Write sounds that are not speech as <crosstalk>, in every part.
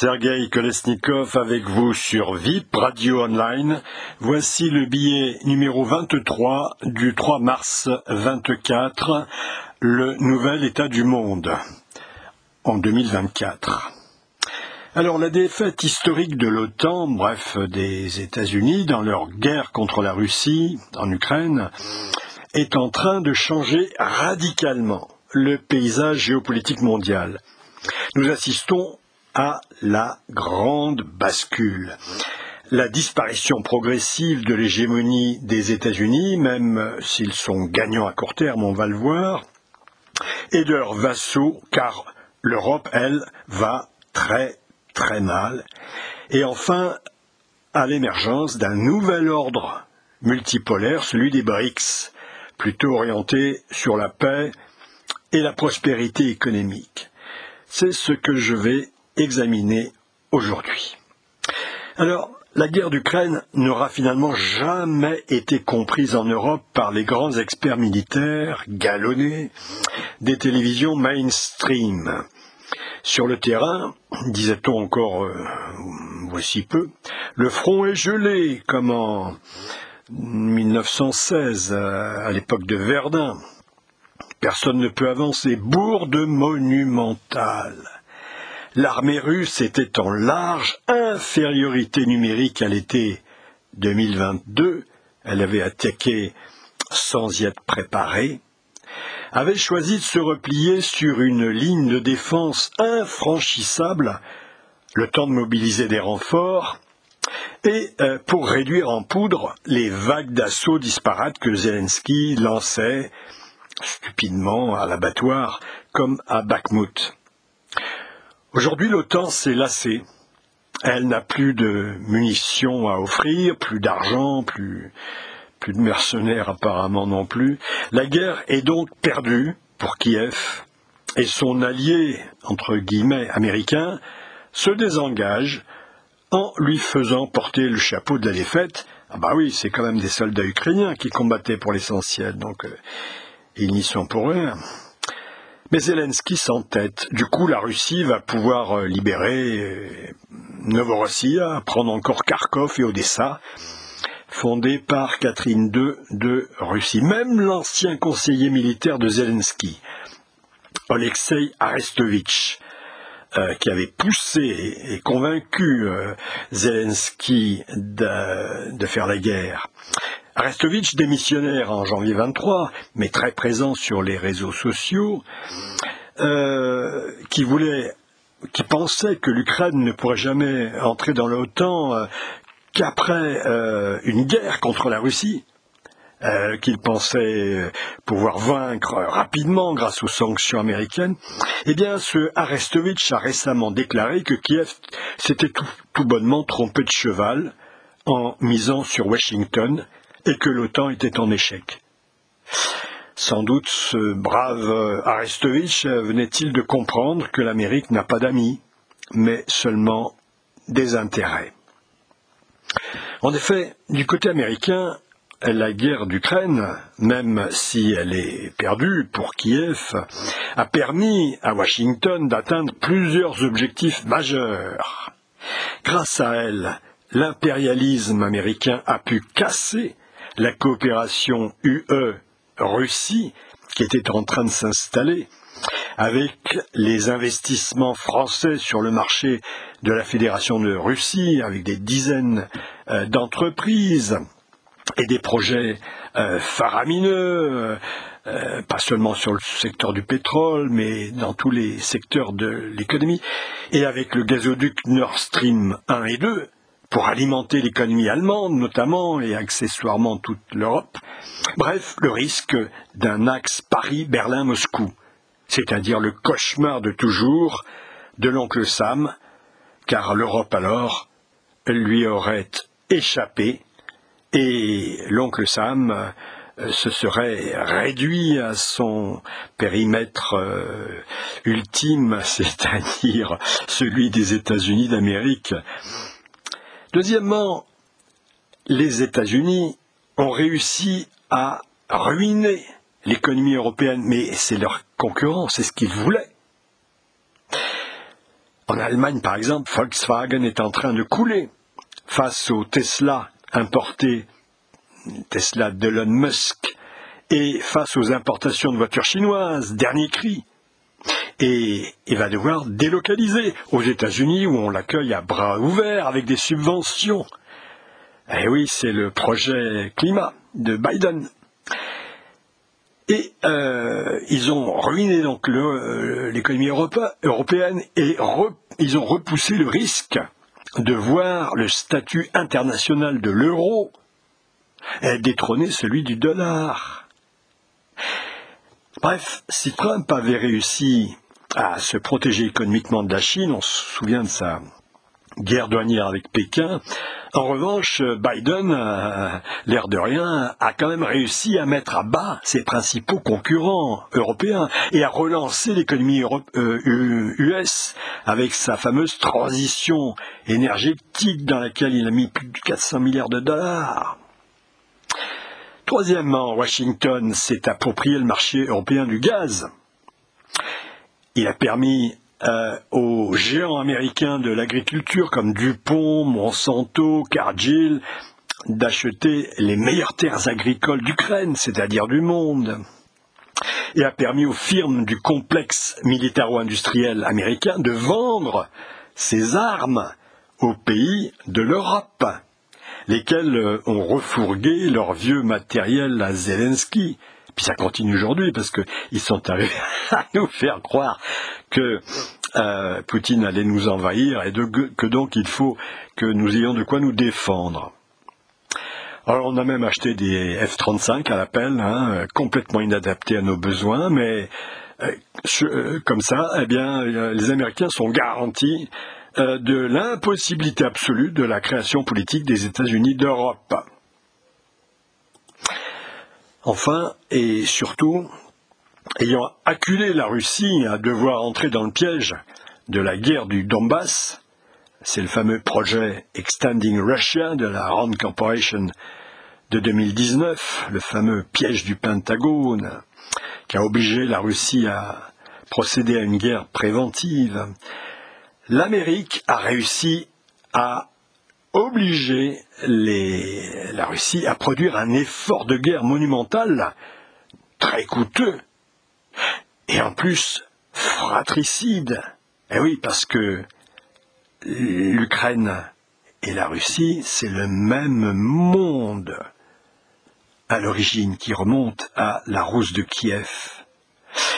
Sergei Kolesnikov avec vous sur VIP Radio Online. Voici le billet numéro 23 du 3 mars 24, le nouvel état du monde en 2024. Alors la défaite historique de l'OTAN, bref des États-Unis dans leur guerre contre la Russie en Ukraine, est en train de changer radicalement le paysage géopolitique mondial. Nous assistons à la grande bascule. La disparition progressive de l'hégémonie des États-Unis, même s'ils sont gagnants à court terme, on va le voir, et de leurs vassaux, car l'Europe, elle, va très très mal. Et enfin, à l'émergence d'un nouvel ordre multipolaire, celui des BRICS, plutôt orienté sur la paix et la prospérité économique. C'est ce que je vais examiner aujourd'hui. Alors, la guerre d'Ukraine n'aura finalement jamais été comprise en Europe par les grands experts militaires galonnés des télévisions mainstream. Sur le terrain, disait-on encore euh, voici peu, le front est gelé comme en 1916 euh, à l'époque de Verdun. Personne ne peut avancer. Bourde monumentale. L'armée russe était en large infériorité numérique à l'été 2022. Elle avait attaqué sans y être préparée. Avait choisi de se replier sur une ligne de défense infranchissable, le temps de mobiliser des renforts, et euh, pour réduire en poudre les vagues d'assaut disparates que Zelensky lançait stupidement à l'abattoir comme à Bakhmut. Aujourd'hui, l'OTAN s'est lassée. Elle n'a plus de munitions à offrir, plus d'argent, plus, de mercenaires apparemment non plus. La guerre est donc perdue pour Kiev et son allié, entre guillemets, américain, se désengage en lui faisant porter le chapeau de la défaite. Ah bah oui, c'est quand même des soldats ukrainiens qui combattaient pour l'essentiel, donc euh, ils n'y sont pour rien. Mais Zelensky s'entête. Du coup, la Russie va pouvoir euh, libérer euh, Novorossiya, prendre encore Kharkov et Odessa, fondés par Catherine II de Russie. Même l'ancien conseiller militaire de Zelensky, Alexei Arestovitch, euh, qui avait poussé et convaincu Zelensky de, faire la guerre, Arestovitch, démissionnaire en janvier 23, mais très présent sur les réseaux sociaux, euh, qui voulait, qui pensait que l'Ukraine ne pourrait jamais entrer dans l'OTAN euh, qu'après euh, une guerre contre la Russie, qu'il pensait pouvoir vaincre rapidement grâce aux sanctions américaines, eh bien, ce Arestovitch a récemment déclaré que Kiev s'était tout bonnement trompé de cheval en misant sur Washington et que l'OTAN était en échec. Sans doute ce brave Arestovitch venait-il de comprendre que l'Amérique n'a pas d'amis, mais seulement des intérêts. En effet, du côté américain, la guerre d'Ukraine, même si elle est perdue pour Kiev, a permis à Washington d'atteindre plusieurs objectifs majeurs. Grâce à elle, l'impérialisme américain a pu casser la coopération UE-Russie qui était en train de s'installer, avec les investissements français sur le marché de la Fédération de Russie, avec des dizaines euh, d'entreprises et des projets euh, faramineux, euh, pas seulement sur le secteur du pétrole, mais dans tous les secteurs de l'économie, et avec le gazoduc Nord Stream 1 et 2, pour alimenter l'économie allemande notamment et accessoirement toute l'Europe. Bref, le risque d'un axe Paris-Berlin-Moscou, c'est-à-dire le cauchemar de toujours de l'oncle Sam, car l'Europe alors lui aurait échappé et l'oncle Sam euh, se serait réduit à son périmètre euh, ultime, <laughs> c'est-à-dire celui des États-Unis d'Amérique. Deuxièmement, les États-Unis ont réussi à ruiner l'économie européenne, mais c'est leur concurrent, c'est ce qu'ils voulaient. En Allemagne, par exemple, Volkswagen est en train de couler face au Tesla importé, Tesla d'Elon Musk, et face aux importations de voitures chinoises, dernier cri. Et il va devoir délocaliser aux États-Unis où on l'accueille à bras ouverts avec des subventions. Eh oui, c'est le projet climat de Biden. Et euh, ils ont ruiné donc euh, l'économie européenne et ils ont repoussé le risque de voir le statut international de l'euro détrôner celui du dollar. Bref, si Trump avait réussi à se protéger économiquement de la Chine, on se souvient de sa guerre douanière avec Pékin. En revanche, Biden, euh, l'air de rien, a quand même réussi à mettre à bas ses principaux concurrents européens et à relancer l'économie US euh, avec sa fameuse transition énergétique dans laquelle il a mis plus de 400 milliards de dollars. Troisièmement, Washington s'est approprié le marché européen du gaz. Il a permis euh, aux géants américains de l'agriculture comme Dupont, Monsanto, Cargill d'acheter les meilleures terres agricoles d'Ukraine, c'est-à-dire du monde, et a permis aux firmes du complexe militaro-industriel américain de vendre ses armes aux pays de l'Europe, lesquels euh, ont refourgué leur vieux matériel à Zelensky. Puis ça continue aujourd'hui parce qu'ils sont arrivés <laughs> à nous faire croire que euh, Poutine allait nous envahir et que donc il faut que nous ayons de quoi nous défendre. Alors on a même acheté des F-35 à l'appel, hein, complètement inadaptés à nos besoins, mais euh, comme ça, eh bien, les Américains sont garantis de l'impossibilité absolue de la création politique des États-Unis d'Europe. Enfin, et surtout, ayant acculé la Russie à devoir entrer dans le piège de la guerre du Donbass, c'est le fameux projet Extending Russia de la Rand Corporation de 2019, le fameux piège du Pentagone, qui a obligé la Russie à procéder à une guerre préventive. L'Amérique a réussi à obliger la Russie à produire un effort de guerre monumental, très coûteux, et en plus fratricide. Eh oui, parce que l'Ukraine et la Russie, c'est le même monde à l'origine qui remonte à la Rousse de Kiev.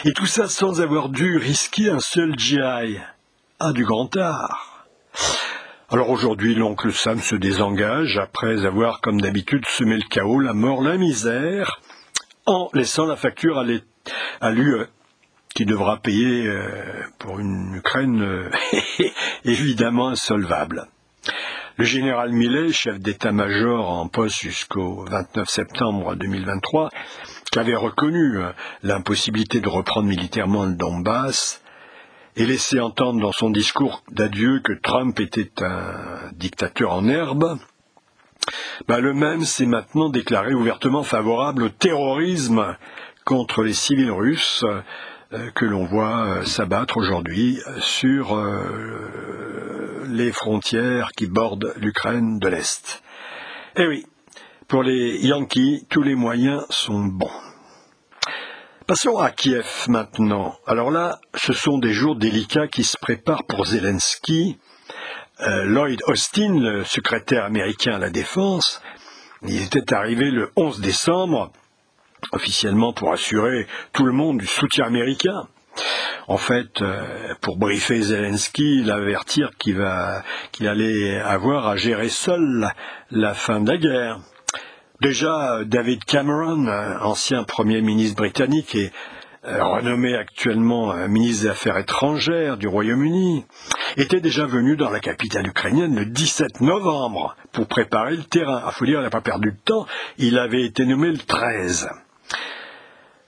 Et tout ça sans avoir dû risquer un seul GI. Ah, du grand art. Alors aujourd'hui, l'oncle Sam se désengage après avoir, comme d'habitude, semé le chaos, la mort, la misère, en laissant la facture à l'UE, qui devra payer euh, pour une Ukraine euh, <laughs> évidemment insolvable. Le général Millet, chef d'état-major en poste jusqu'au 29 septembre 2023, qui avait reconnu euh, l'impossibilité de reprendre militairement le Donbass, et laissé entendre dans son discours d'adieu que Trump était un dictateur en herbe, bah, le même s'est maintenant déclaré ouvertement favorable au terrorisme contre les civils russes euh, que l'on voit euh, s'abattre aujourd'hui sur euh, les frontières qui bordent l'Ukraine de l'Est. Eh oui, pour les Yankees, tous les moyens sont bons. Passons à Kiev maintenant. Alors là, ce sont des jours délicats qui se préparent pour Zelensky. Euh, Lloyd Austin, le secrétaire américain à la Défense, il était arrivé le 11 décembre, officiellement pour assurer tout le monde du soutien américain. En fait, euh, pour briefer Zelensky, l'avertir qu'il qu'il allait avoir à gérer seul la fin de la guerre. Déjà, David Cameron, ancien Premier ministre britannique et euh, renommé actuellement euh, ministre des Affaires étrangères du Royaume-Uni, était déjà venu dans la capitale ukrainienne le 17 novembre pour préparer le terrain. À faut dire, il n'a pas perdu de temps, il avait été nommé le 13.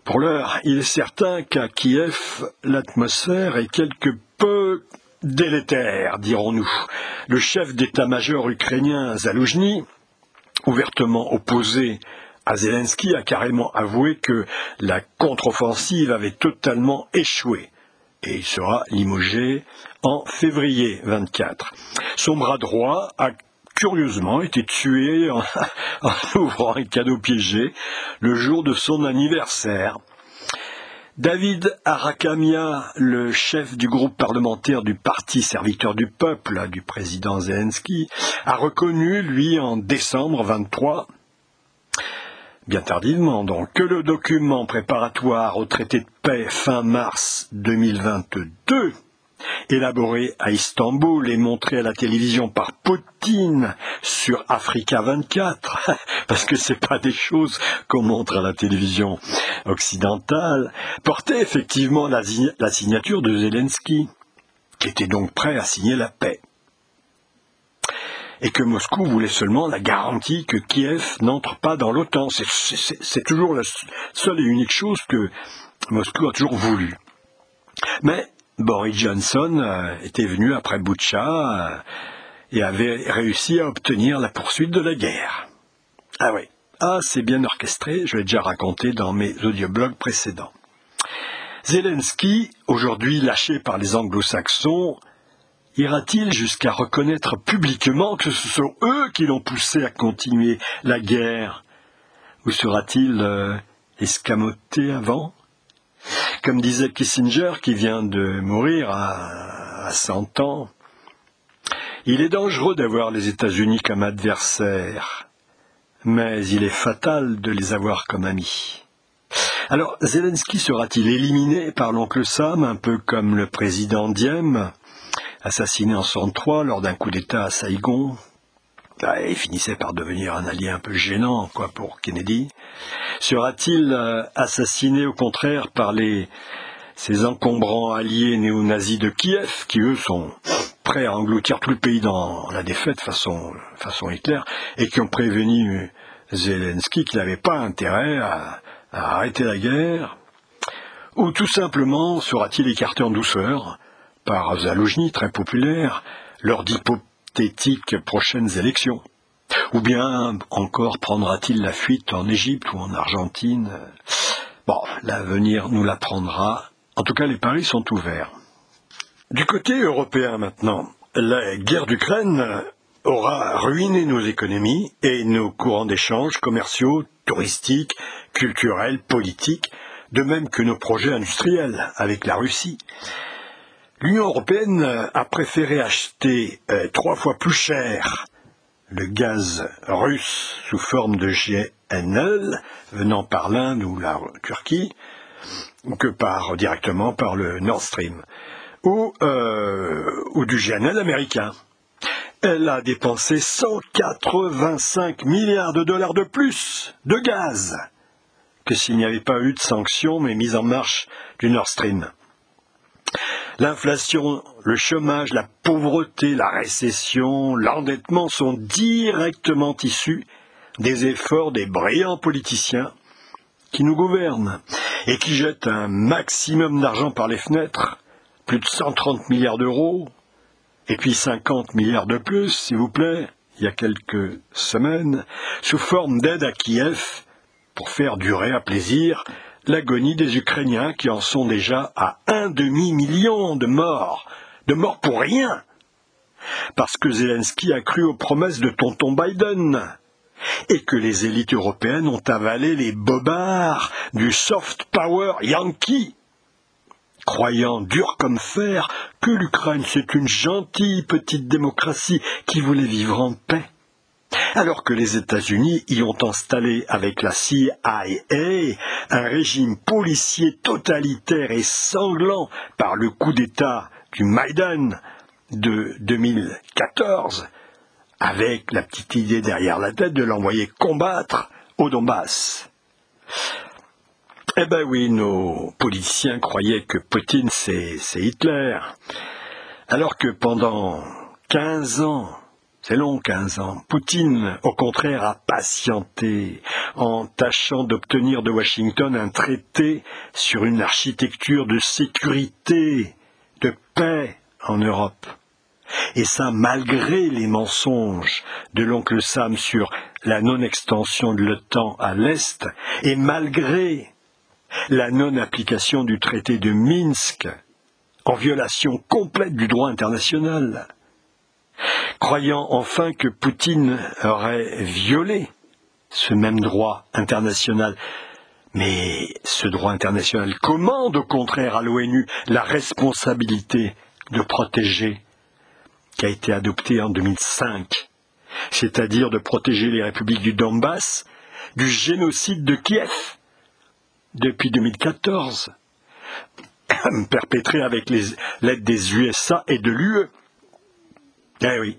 Pour l'heure, il est certain qu'à Kiev, l'atmosphère est quelque peu délétère, dirons-nous. Le chef d'état-major ukrainien Zaloujny ouvertement opposé à Zelensky, a carrément avoué que la contre-offensive avait totalement échoué. et il sera limogé en février 24. Son bras droit a curieusement été tué en, <laughs> ouvrant un cadeau piégé le jour de son anniversaire. David Arakamia, le chef du groupe parlementaire du Parti serviteur du peuple du président Zelensky, a reconnu, lui, en décembre 23, bien tardivement donc, que le document préparatoire au traité de paix fin mars 2022 élaboré à Istanbul et montré à la télévision par Poutine sur Africa 24, <laughs> parce que c'est pas des choses qu'on montre à la télévision occidentale, portait effectivement la, signature de Zelensky, qui était donc prêt à signer la paix et que Moscou voulait seulement la garantie que Kiev n'entre pas dans l'OTAN. C'est toujours la seule et unique chose que Moscou a toujours voulu. Mais Boris Johnson euh, était venu après Butcha euh, et avait réussi à obtenir la poursuite de la guerre. Ah oui, ah c'est bien orchestré, je l'ai déjà raconté dans mes audioblogs précédents. Zelensky, aujourd'hui lâché par les anglo-saxons, ira-t-il jusqu'à reconnaître publiquement que ce sont eux qui l'ont poussé à continuer la guerre? Ou sera-t-il euh, escamoté avant? Comme disait Kissinger, qui vient de mourir à, 100 ans, il est dangereux d'avoir les États-Unis comme adversaires, mais il est fatal de les avoir comme amis. Alors, Zelensky sera-t-il éliminé par l'oncle Sam, un peu comme le président Diem, assassiné en 103 lors d'un coup d'État à Saïgon bah, il finissait par devenir un allié un peu gênant, quoi, pour Kennedy. Sera-t-il euh, assassiné au contraire par les ces encombrants alliés néo-nazis de Kiev, qui eux sont prêts à engloutir tout le pays dans la défaite façon, façon Hitler, et qui ont prévenu Zelensky qu'il n'avait pas intérêt à, arrêter la guerre, ou tout simplement sera-t-il écarté en douceur par Zaloujny, très populaire, lors prochaines élections Ou bien encore prendra-t-il la fuite en Égypte ou en Argentine? Bon, l'avenir nous l'apprendra en tout cas, les paris sont ouverts. Du côté européen maintenant, la guerre d'Ukraine aura ruiné nos économies et nos courants d'échange commerciaux, touristiques, culturels, politiques, de même que nos projets industriels avec la Russie. L'Union européenne a préféré acheter euh, trois fois plus cher le gaz russe sous forme de GNL venant par l'Inde ou la Turquie que par directement par le Nord Stream ou, euh, ou du GNL américain. Elle a dépensé 185 milliards de dollars de plus de gaz que s'il n'y avait pas eu de sanctions mais mise en marche du Nord Stream. L'inflation, le chômage, la pauvreté, la récession, l'endettement sont directement issus des efforts des brillants politiciens qui nous gouvernent et qui jettent un maximum d'argent par les fenêtres, plus de 130 milliards d'euros, et puis 50 milliards de plus, s'il vous plaît, il y a quelques semaines, sous forme d'aide à Kiev, pour faire durer à plaisir l'agonie des Ukrainiens qui en sont déjà à un demi-million de morts, de morts pour rien, parce que Zelensky a cru aux promesses de tonton Biden, et que les élites européennes ont avalé les bobards du soft power yankee, croyant dur comme fer que l'Ukraine c'est une gentille petite démocratie qui voulait vivre en paix. Alors que les États-Unis y ont installé avec la CIA un régime policier totalitaire et sanglant par le coup d'État du Maïdan de 2014, avec la petite idée derrière la tête de l'envoyer combattre au Donbass. Eh ben oui, nos politiciens croyaient que Poutine c'est Hitler, alors que pendant 15 ans, c'est long 15 ans, Poutine au contraire a patienté en tâchant d'obtenir de Washington un traité sur une architecture de sécurité, de paix en Europe. Et ça, malgré les mensonges de l'oncle Sam sur la non-extension de l'OTAN à l'Est, et malgré la non-application du traité de Minsk en violation complète du droit international. Croyant enfin que Poutine aurait violé ce même droit international, mais ce droit international commande au contraire à l'ONU la responsabilité de protéger, qui a été adoptée en 2005, c'est-à-dire de protéger les républiques du Donbass du génocide de Kiev depuis 2014, <coughs> perpétré avec l'aide des USA et de l'UE. Eh oui,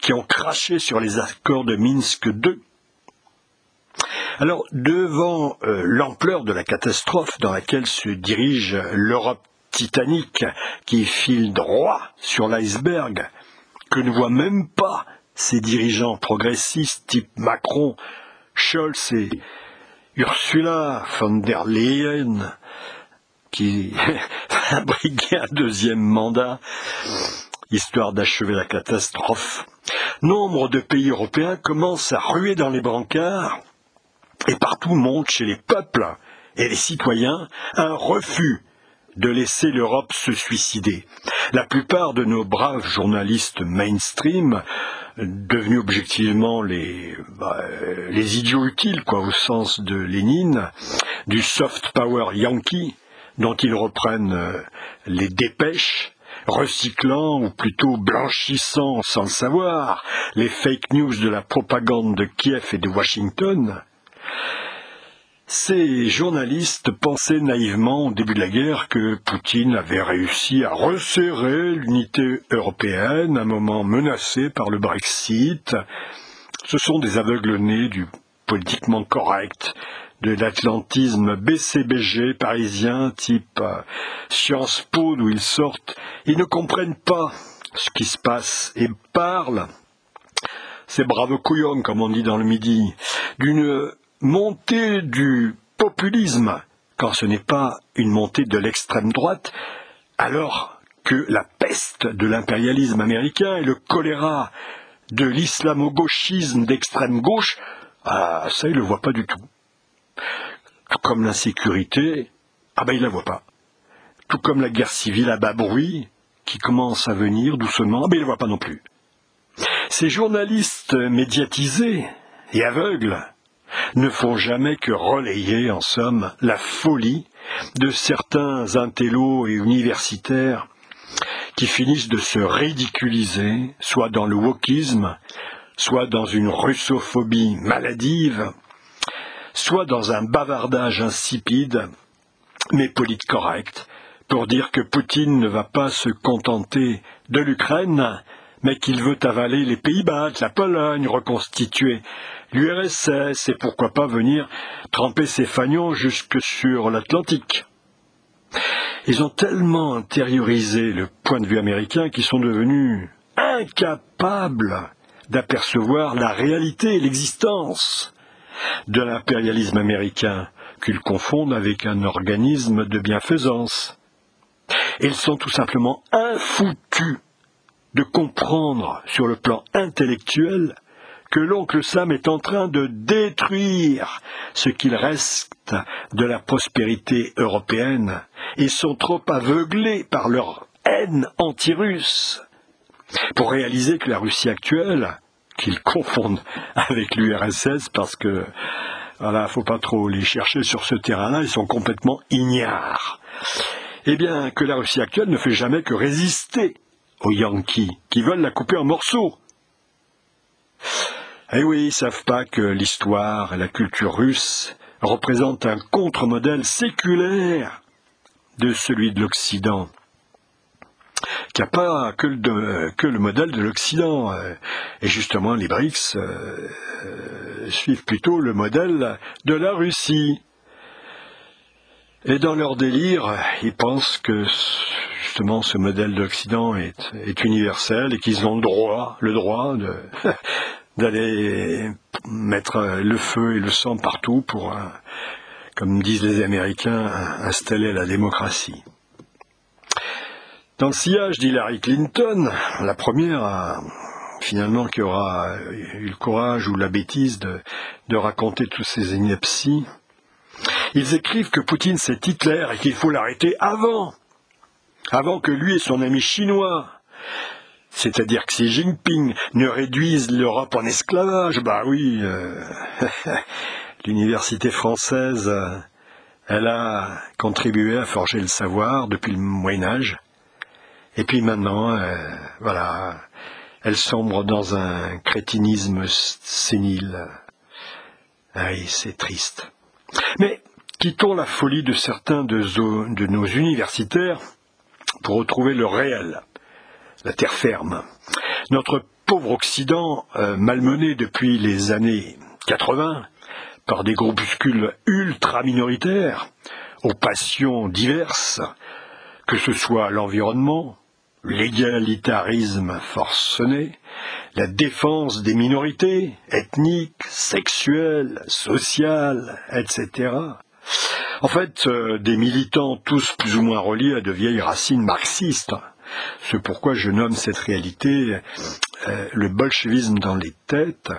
qui ont craché sur les accords de Minsk II alors, devant euh, l'ampleur de la catastrophe dans laquelle se dirige l'Europe titanique qui file droit sur l'iceberg, que ne voient même pas ces dirigeants progressistes type Macron, Scholz et Ursula von der Leyen, qui <laughs> fabriquaient un deuxième mandat, histoire d'achever la catastrophe. Nombre de pays européens commencent à ruer dans les brancards et partout monte chez les peuples et les citoyens un refus de laisser l'Europe se suicider. La plupart de nos braves journalistes mainstream, devenus objectivement les, bah, les idiots utiles, quoi, au sens de Lénine, du soft power yankee, dont ils reprennent euh, les dépêches, recyclant ou plutôt blanchissant sans le savoir les fake news de la propagande de Kiev et de Washington, ces journalistes pensaient naïvement au début de la guerre que Poutine avait réussi à resserrer l'unité européenne, un moment menacé par le Brexit. Ce sont des aveugles nés du politiquement correct, de l'atlantisme BCBG parisien type euh, Sciences Po d'où ils sortent. Ils ne comprennent pas ce qui se passe et parlent, ces braves couillons comme on dit dans le midi, d'une montée du populisme, quand ce n'est pas une montée de l'extrême droite, alors que la peste de l'impérialisme américain et le choléra de l'islamo-gauchisme d'extrême gauche, ah, ça il ne le voit pas du tout. Comme l'insécurité, ah ben il la voit pas. Tout comme la guerre civile à bas bruit, qui commence à venir doucement, ah ben il ne voit pas non plus. Ces journalistes médiatisés et aveugles ne font jamais que relayer, en somme, la folie de certains intellos et universitaires qui finissent de se ridiculiser, soit dans le wokisme, soit dans une russophobie maladive, soit dans un bavardage insipide, mais correct, pour dire que Poutine ne va pas se contenter de l'Ukraine, mais qu'il veut avaler les Pays-Bas, la Pologne, reconstituer l'URSS et pourquoi pas venir tremper ses fagnons jusque sur l'Atlantique. Ils ont tellement intériorisé le point de vue américain qu'ils sont devenus incapables d'apercevoir la réalité et l'existence de l'impérialisme américain qu'ils confondent avec un organisme de bienfaisance. Ils sont tout simplement infoutus de comprendre sur le plan intellectuel que l'oncle Sam est en train de détruire ce qu'il reste de la prospérité européenne et sont trop aveuglés par leur haine anti-russe pour réaliser que la Russie actuelle, qu'ils confondent avec l'URSS parce que voilà, faut pas trop les chercher sur ce terrain-là, ils sont complètement ignares. Eh bien, que la Russie actuelle ne fait jamais que résister aux Yankees, qui veulent la couper en morceaux. Eh oui, ils savent pas que l'histoire et la culture russe représentent un contre-modèle séculaire de celui de l'Occident, qui n'a pas que le, modèle de l'Occident. Et justement, les BRICS euh, euh, suivent plutôt le modèle de la Russie. Et dans leur délire, ils pensent que justement ce modèle de l'Occident est, est, universel et qu'ils ont le droit, le droit <laughs> d'aller mettre le feu et le sang partout pour, euh, comme disent les Américains, installer la démocratie. Dans le sillage d'Hillary Clinton, la première finalement qui aura eu le courage ou la bêtise de, raconter tous ces inepties, ils écrivent que Poutine c'est Hitler et qu'il faut l'arrêter avant avant que lui et son ami chinois, c'est-à-dire Xi Jinping, ne réduisent l'Europe en esclavage. Bah oui, euh, <laughs> l'université française, euh, elle a contribué à forger le savoir depuis le Moyen Âge. Et puis maintenant, euh, voilà, elle sombre dans un crétinisme sénile. Ah oui, c'est triste. Mais quittons la folie de certains de, nos universitaires pour retrouver le réel, la terre ferme. Notre pauvre Occident, euh, malmené depuis les années 80 par des groupuscules ultra minoritaires, aux passions diverses, que ce soit l'environnement, l'égalitarisme forcené, la défense des minorités ethniques, sexuelles, sociales, etc. En fait, euh, des militants tous plus ou moins reliés à de vieilles racines marxistes. C'est pourquoi je nomme cette réalité euh, le bolchevisme dans les têtes,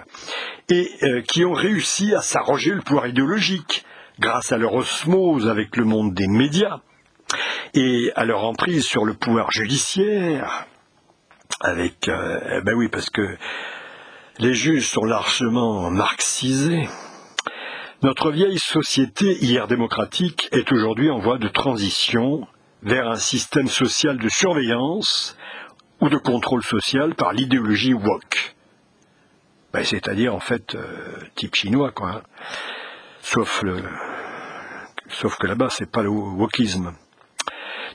et euh, qui ont réussi à s'arroger le pouvoir idéologique grâce à leur osmose avec le monde des médias, et à leur emprise sur le pouvoir judiciaire, avec, euh, ben oui, parce que les juges sont largement marxisés. Notre vieille société, hier démocratique, est aujourd'hui en voie de transition vers un système social de surveillance ou de contrôle social par l'idéologie woke. Ben, c'est-à-dire, en fait, euh, type chinois, quoi. Hein. Sauf, sauf que là-bas, c'est pas le wokisme.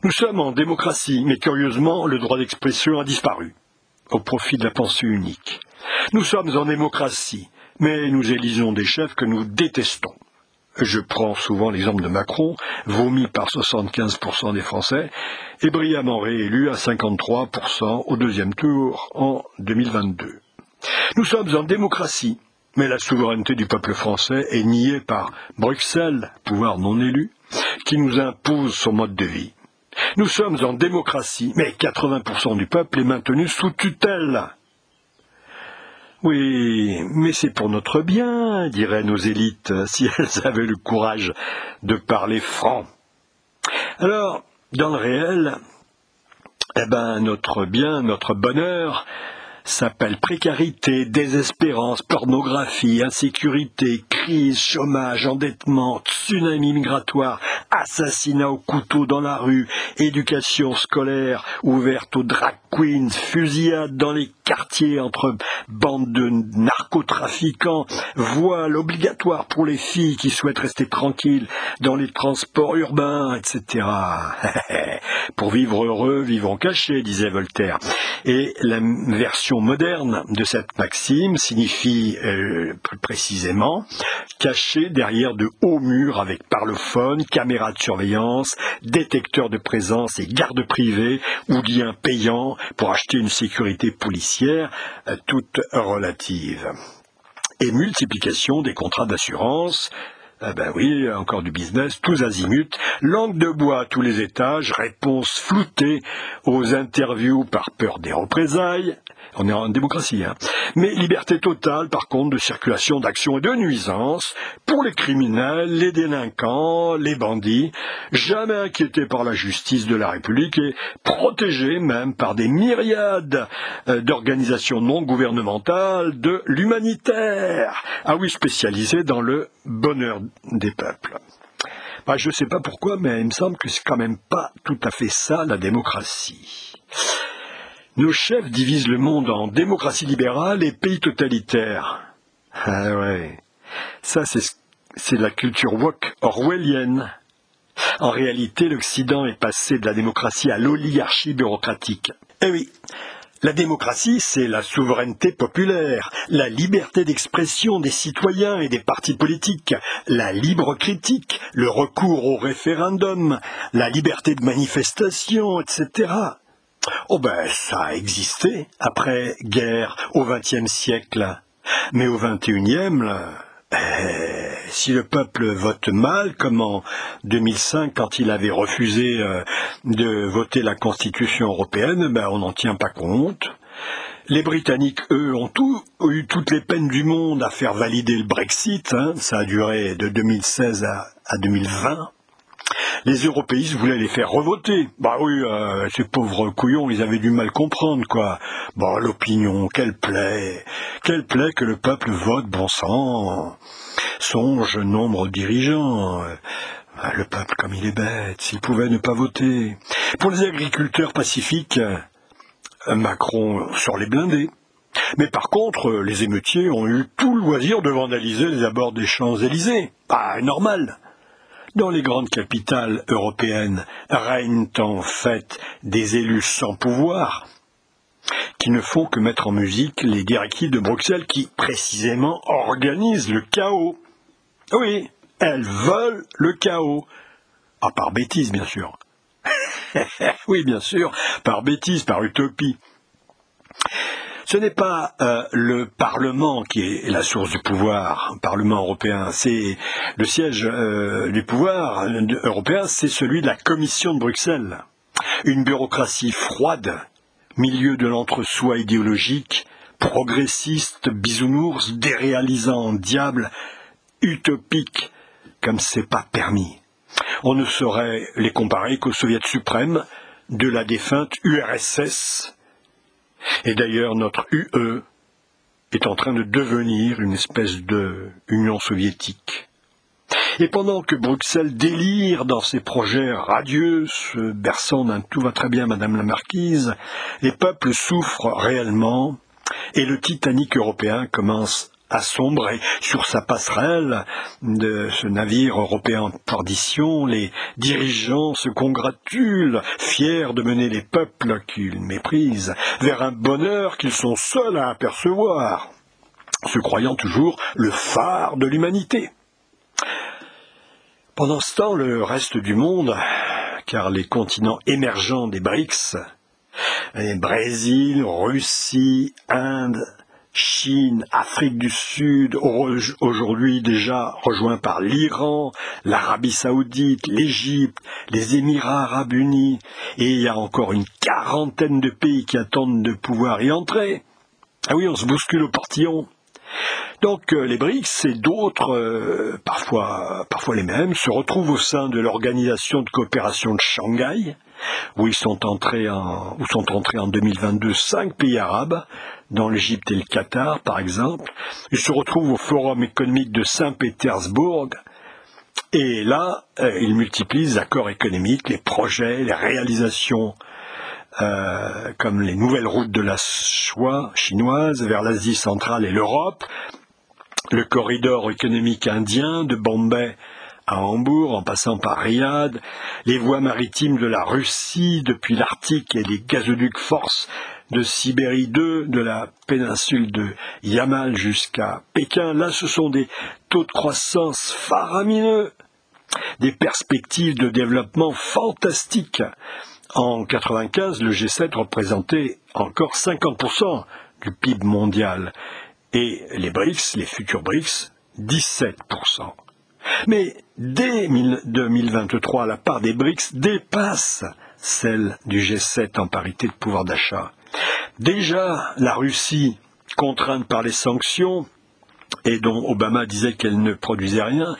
Nous sommes en démocratie, mais curieusement, le droit d'expression a disparu, au profit de la pensée unique. Nous sommes en démocratie, mais nous élisons des chefs que nous détestons. Je prends souvent l'exemple de Macron, vomi par 75% des Français, et brillamment réélu à 53% au deuxième tour en 2022. Nous sommes en démocratie, mais la souveraineté du peuple français est niée par Bruxelles, pouvoir non élu, qui nous impose son mode de vie. Nous sommes en démocratie, mais 80% du peuple est maintenu sous tutelle. Oui, mais c'est pour notre bien, diraient nos élites, <laughs> si elles avaient le courage de parler franc. Alors, dans le réel, eh ben, notre bien, notre bonheur, s'appelle précarité, désespérance, pornographie, insécurité, crise, chômage, endettement, tsunami migratoire, assassinat au couteau dans la rue, éducation scolaire ouverte aux drag queens, fusillade dans les quartiers entre bandes de narcotrafiquants, voile obligatoire pour les filles qui souhaitent rester tranquilles dans les transports urbains, etc. <laughs> pour vivre heureux, vivons cachés, disait Voltaire. Et la version moderne de cette maxime signifie euh, plus précisément caché derrière de hauts murs avec parlophone, caméras de surveillance, détecteurs de présence et gardes privés ou liens payants pour acheter une sécurité policière euh, toute relative. Et multiplication des contrats d'assurance, ah ben oui, encore du business, tous azimuts, langue de bois à tous les étages, réponses floutées aux interviews par peur des représailles, on est en démocratie, hein. Mais liberté totale, par contre, de circulation, d'action et de nuisance pour les criminels, les délinquants, les bandits, jamais inquiétés par la justice de la République et protégés même par des myriades euh, d'organisations non gouvernementales de l'humanitaire. Ah oui, spécialisées dans le bonheur des peuples. Bah, je ne sais pas pourquoi, mais il me semble que c'est quand même pas tout à fait ça la démocratie. Nos chefs divisent le monde en démocratie libérale et pays totalitaire. Ah ouais. Ça, c'est la culture woke orwellienne. En réalité, l'Occident est passé de la démocratie à l'oligarchie bureaucratique. Eh oui, la démocratie, c'est la souveraineté populaire, la liberté d'expression des citoyens et des partis politiques, la libre critique, le recours au référendum, la liberté de manifestation, etc. Oh ben, ça a existé après guerre au XXe siècle. Mais au XXIe, eh, si le peuple vote mal, comme en 2005 quand il avait refusé euh, de voter la Constitution européenne, ben on n'en tient pas compte. Les Britanniques, eux, ont, eu toutes les peines du monde à faire valider le Brexit. Hein. ça a duré de 2016 à 2020. Les européistes voulaient les faire revoter. Bah oui, euh, ces pauvres couillons, ils avaient du mal comprendre, quoi. Bon, l'opinion, quelle plaît, quelle plaît que le peuple vote, bon sang. Songe nombre dirigeants. Ah, le peuple, comme il est bête, s'il pouvait ne pas voter. Pour les agriculteurs pacifiques, Macron sur les blindés. Mais par contre, les émeutiers ont eu tout le loisir de vandaliser les abords des Champs-Élysées. Pas normal. Dans les grandes capitales européennes règnent en fait des élus sans pouvoir, qui ne font que mettre en musique les directives de Bruxelles qui, précisément, organisent le chaos. Oui, elles veulent le chaos. Ah, par bêtise, bien sûr. <laughs> oui, bien sûr, par bêtise, par utopie. Ce n'est pas euh, le Parlement qui est la source du pouvoir, le Parlement européen, c'est le siège euh, du pouvoir européen, c'est celui de la Commission de Bruxelles. Une bureaucratie froide, milieu de l'entre-soi idéologique, progressiste, bisounours, déréalisant, diable, utopique, comme c'est pas permis. On ne saurait les comparer qu'au Soviet suprême de la défunte URSS, et d'ailleurs, notre UE est en train de devenir une espèce de Union soviétique. Et pendant que Bruxelles délire dans ses projets radieux, se berçant d'un tout va très bien, Madame la Marquise, les peuples souffrent réellement, et le Titanic européen commence à sombrer sur sa passerelle de ce navire européen en perdition, les dirigeants se congratulent, fiers de mener les peuples qu'ils méprisent vers un bonheur qu'ils sont seuls à apercevoir, se croyant toujours le phare de l'humanité. Pendant ce temps, le reste du monde, car les continents émergents des BRICS, Brésil, Russie, Inde, Chine, Afrique du Sud, aujourd'hui déjà rejoint par l'Iran, l'Arabie saoudite, l'Égypte, les Émirats arabes unis, et il y a encore une quarantaine de pays qui attendent de pouvoir y entrer. Ah oui, on se bouscule au portillon. Donc euh, les BRICS et d'autres, euh, parfois, parfois les mêmes, se retrouvent au sein de l'organisation de coopération de Shanghai, où ils sont entrés en, où sont entrés en 2022 cinq pays arabes, dans l'Égypte et le Qatar, par exemple. Ils se retrouvent au Forum économique de Saint-Pétersbourg. Et là, euh, ils multiplient les accords économiques, les projets, les réalisations, euh, comme les nouvelles routes de la soie chinoise vers l'Asie centrale et l'Europe, le corridor économique indien de Bombay à Hambourg, en passant par Riyad, les voies maritimes de la Russie depuis l'Arctique et les gazoducs force de Sibérie 2, de la péninsule de Yamal jusqu'à Pékin. Là, ce sont des taux de croissance faramineux, des perspectives de développement fantastiques. En 1995, le G7 représentait encore 50% du PIB mondial et les BRICS, les futurs BRICS, 17%. Mais dès 2023, la part des BRICS dépasse celle du G7 en parité de pouvoir d'achat. Déjà, la Russie, contrainte par les sanctions, et dont Obama disait qu'elle ne produisait rien,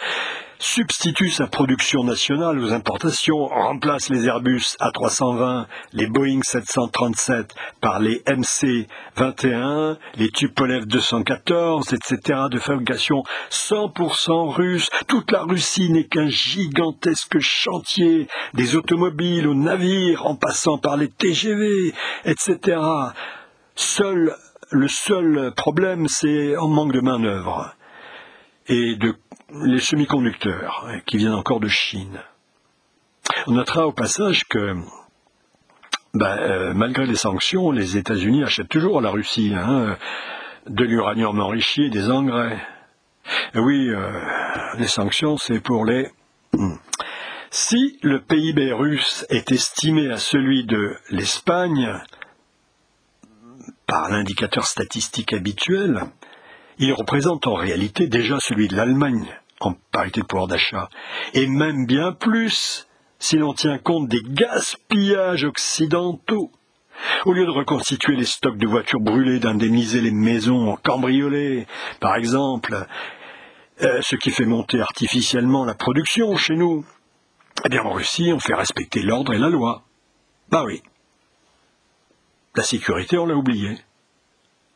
substitue sa production nationale aux importations, remplace les Airbus A320, les Boeing 737 par les MC-21, les Tupolev 214, etc. de fabrication 100% russe. Toute la Russie n'est qu'un gigantesque chantier, des automobiles aux navires, en passant par les TGV, etc. Seul, le seul problème, c'est en manque de main-d'œuvre et de les semi-conducteurs hein, qui viennent encore de Chine. On notera au passage que ben, euh, malgré les sanctions, les États-Unis achètent toujours à la Russie hein, de l'uranium enrichi et des engrais. oui, euh, les sanctions, c'est pour les... Hmm. Si le PIB russe est estimé à celui de l'Espagne, par l'indicateur statistique habituel, il représente en réalité déjà celui de l'Allemagne en parité de pouvoir d'achat, et même bien plus si l'on tient compte des gaspillages occidentaux. Au lieu de reconstituer les stocks de voitures brûlées, d'indemniser les maisons cambriolées, par exemple, euh, ce qui fait monter artificiellement la production chez nous, Eh bien, en Russie, on fait respecter l'ordre et la loi. Bah oui. La sécurité, on l'a oublié.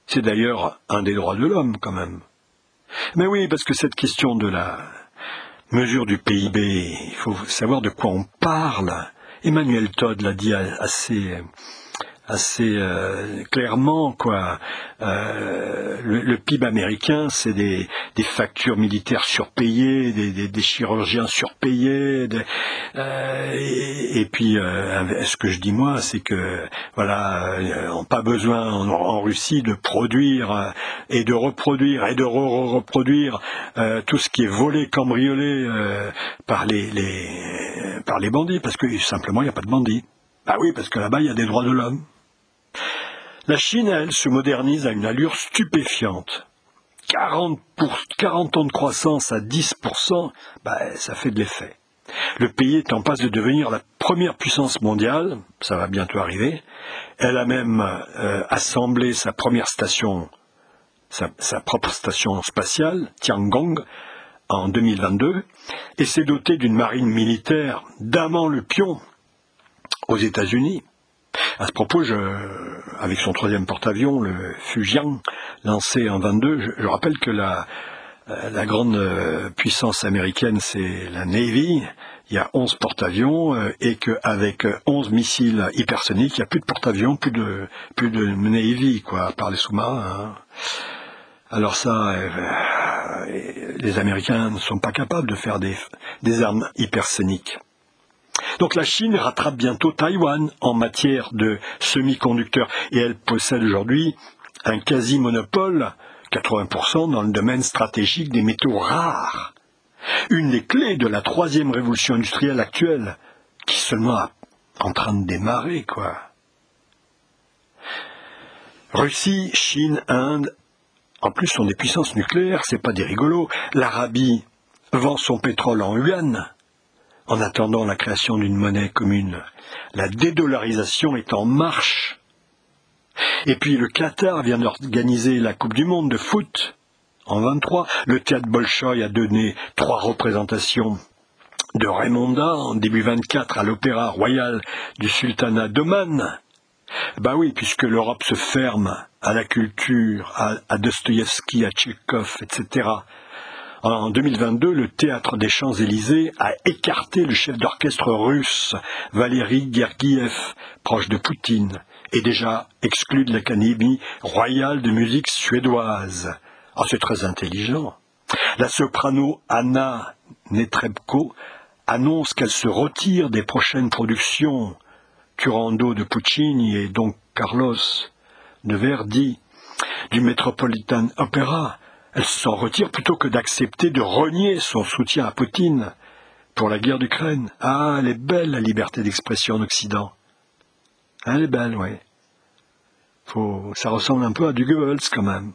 C'est d'ailleurs un des droits de l'homme, quand même. Mais oui, parce que cette question de la mesure du PIB, il faut savoir de quoi on parle. Emmanuel Todd l'a dit assez assez euh, clairement quoi. Euh, le, PIB américain, c'est des, factures militaires surpayées, des, chirurgiens surpayés, euh, et, puis ce que je dis moi, c'est que voilà, on pas besoin en, Russie de produire et de reproduire et de reproduire tout ce qui est volé, cambriolé par les, par les bandits, parce que simplement il n'y a pas de bandits. Ah oui, parce que là-bas, il y a des droits de l'homme. La Chine, elle, se modernise à une allure stupéfiante. 40, ans de croissance à 10%, bah, ça fait de l'effet. Le pays est en passe de devenir la première puissance mondiale, ça va bientôt arriver. Elle a même euh, assemblé sa première station, sa, propre station spatiale, Tiangong, en 2022, et s'est dotée d'une marine militaire d'amant le pion aux États-Unis. À ce propos, je, avec son troisième porte-avions, le Fujian, lancé en 22, je, rappelle que la, euh, la grande euh, puissance américaine, c'est la Navy. Il y a 11 porte-avions euh, et qu'avec 11 missiles hypersoniques, il n'y a plus de porte-avions, plus de, plus de Navy, quoi, par les sous-marins. Hein. Alors ça, les Américains ne sont pas capables de faire des, des armes hypersoniques. Donc la Chine rattrape bientôt Taïwan en matière de semi-conducteurs et elle possède aujourd'hui un quasi-monopole, 80% dans le domaine stratégique des métaux rares. Une des clés de la troisième révolution industrielle actuelle, qui seulement en train de démarrer, quoi. Russie, Chine, Inde, en plus sont des puissances nucléaires, c'est pas des rigolos. L'Arabie vend son pétrole en yuan, en attendant la création d'une monnaie commune. La dédollarisation est en marche. Et puis le Qatar vient d'organiser la Coupe du Monde de foot en 23. Le théâtre Bolchoï a donné trois représentations de Raymonda en début 24 à l'Opéra Royal du Sultanat d'Oman. Bah oui, puisque l'Europe se ferme à la culture, à, à à Tchekhov, etc. En 2022, le théâtre des Champs-Élysées a écarté le chef d'orchestre russe, Valéry Gergiev, proche de Poutine, et déjà exclu de l'Académie royale de musique suédoise. Oh, c'est très intelligent. La soprano Anna Netrebko annonce qu'elle se retire des prochaines productions Turando de Puccini et donc Carlos de Verdi, du Metropolitan Opera, elle s'en retire plutôt que d'accepter de renier son soutien à Poutine pour la guerre d'Ukraine. Ah, elle est belle la liberté d'expression en Occident. Elle est belle, oui. Ça ressemble un peu à du Goebbels quand même.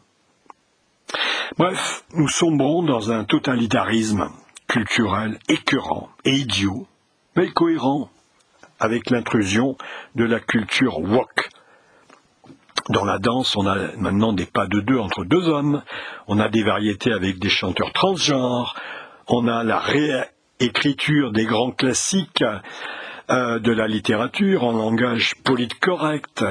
Bref, nous sombrons dans un totalitarisme culturel écœurant et idiot, mais cohérent avec l'intrusion de la culture wok, dans la danse, on a maintenant des pas de deux entre deux hommes, on a des variétés avec des chanteurs transgenres, on a la réécriture des grands classiques euh, de la littérature en langage politique correct,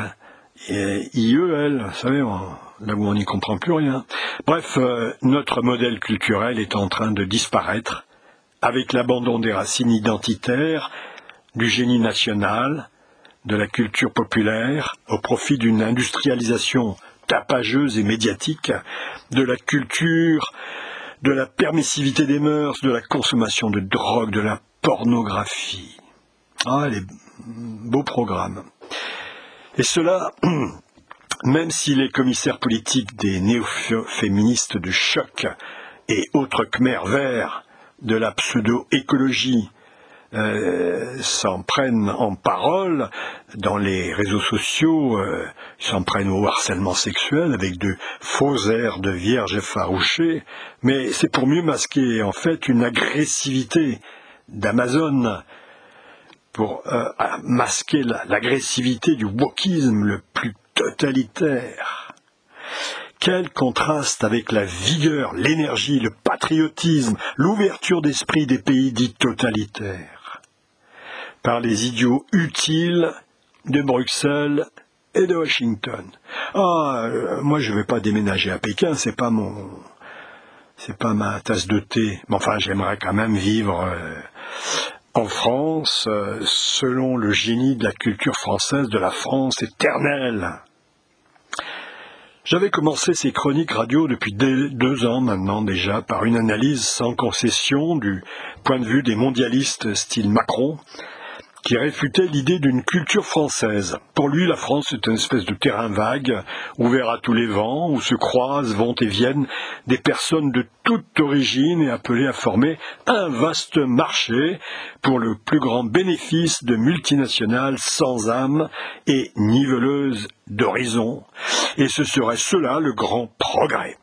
et IEL, vous savez, là où on n'y comprend plus rien. Bref, euh, notre modèle culturel est en train de disparaître avec l'abandon des racines identitaires, du génie national, de la culture populaire au profit d'une industrialisation tapageuse et médiatique, de la culture, de la permissivité des mœurs, de la consommation de drogue, de la pornographie. Ah, les beaux programmes. Et cela, <clears throat> même si les commissaires politiques des néo-féministes de choc et autres Khmer verts de la pseudo-écologie euh, s'en prennent en parole dans les réseaux sociaux, euh, s'en prennent au harcèlement sexuel avec de faux airs de vierge effarouchée, mais c'est pour mieux masquer en fait une agressivité d'Amazon, pour euh, masquer l'agressivité du wokisme le plus totalitaire. Quel contraste avec la vigueur, l'énergie, le patriotisme, l'ouverture d'esprit des pays dits totalitaires. Par les idiots utiles de Bruxelles et de Washington. Ah, euh, moi je ne vais pas déménager à Pékin, c'est pas mon, c'est pas ma tasse de thé. Mais enfin, j'aimerais quand même vivre euh, en France, euh, selon le génie de la culture française, de la France éternelle. J'avais commencé ces chroniques radio depuis deux ans maintenant déjà par une analyse sans concession du point de vue des mondialistes style Macron, qui réfutait l'idée d'une culture française. Pour lui, la France est une espèce de terrain vague, ouvert à tous les vents, où se croisent, vont et viennent des personnes de toute origine et appelées à former un vaste marché pour le plus grand bénéfice de multinationales sans âme et niveleuses d'horizon. Et ce serait cela le grand progrès.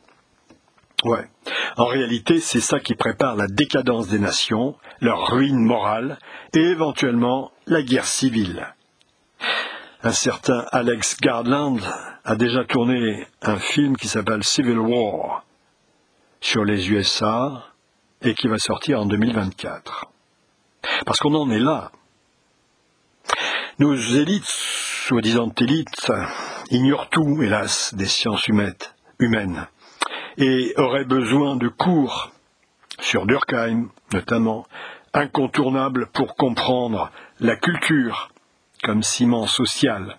Ouais. En réalité, c'est ça qui prépare la décadence des nations, leur ruine morale et éventuellement la guerre civile. Un certain Alex Garland a déjà tourné un film qui s'appelle Civil War sur les USA et qui va sortir en 2024. Parce qu'on en est là. Nos élites, soi-disant élites, ignorent tout, hélas, des sciences humaines et auraient besoin de cours sur Durkheim, notamment, incontournables pour comprendre la culture comme ciment social,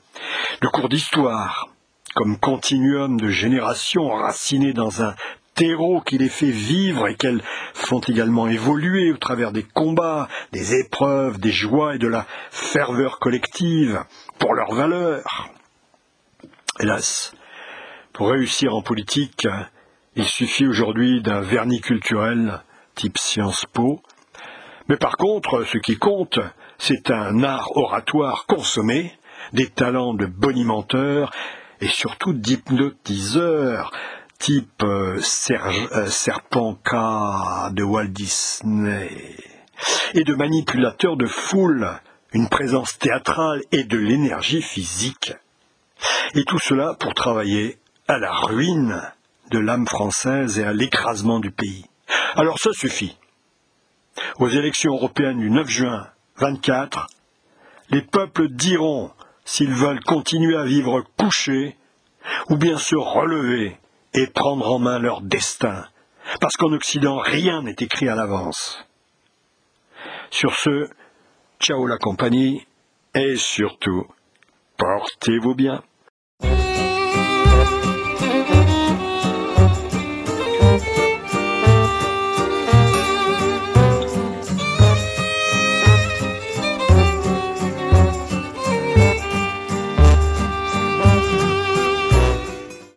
le cours d'histoire comme continuum de générations enracinées dans un terreau qui les fait vivre et qu'elles font également évoluer au travers des combats, des épreuves, des joies et de la ferveur collective pour leurs valeurs. Hélas, pour réussir en politique, il suffit aujourd'hui d'un vernis culturel type Sciences Po. Mais par contre, ce qui compte, c'est un art oratoire consommé, des talents de bonimenteur et surtout d'hypnotiseur, type euh, euh, Serpent K de Walt Disney, et de manipulateur de foule, une présence théâtrale et de l'énergie physique. Et tout cela pour travailler à la ruine de l'âme française et à l'écrasement du pays. Alors ça suffit. Aux élections européennes du 9 juin 24, les peuples diront s'ils veulent continuer à vivre couchés ou bien se relever et prendre en main leur destin, parce qu'en Occident rien n'est écrit à l'avance. Sur ce, ciao la compagnie, et surtout, portez-vous bien.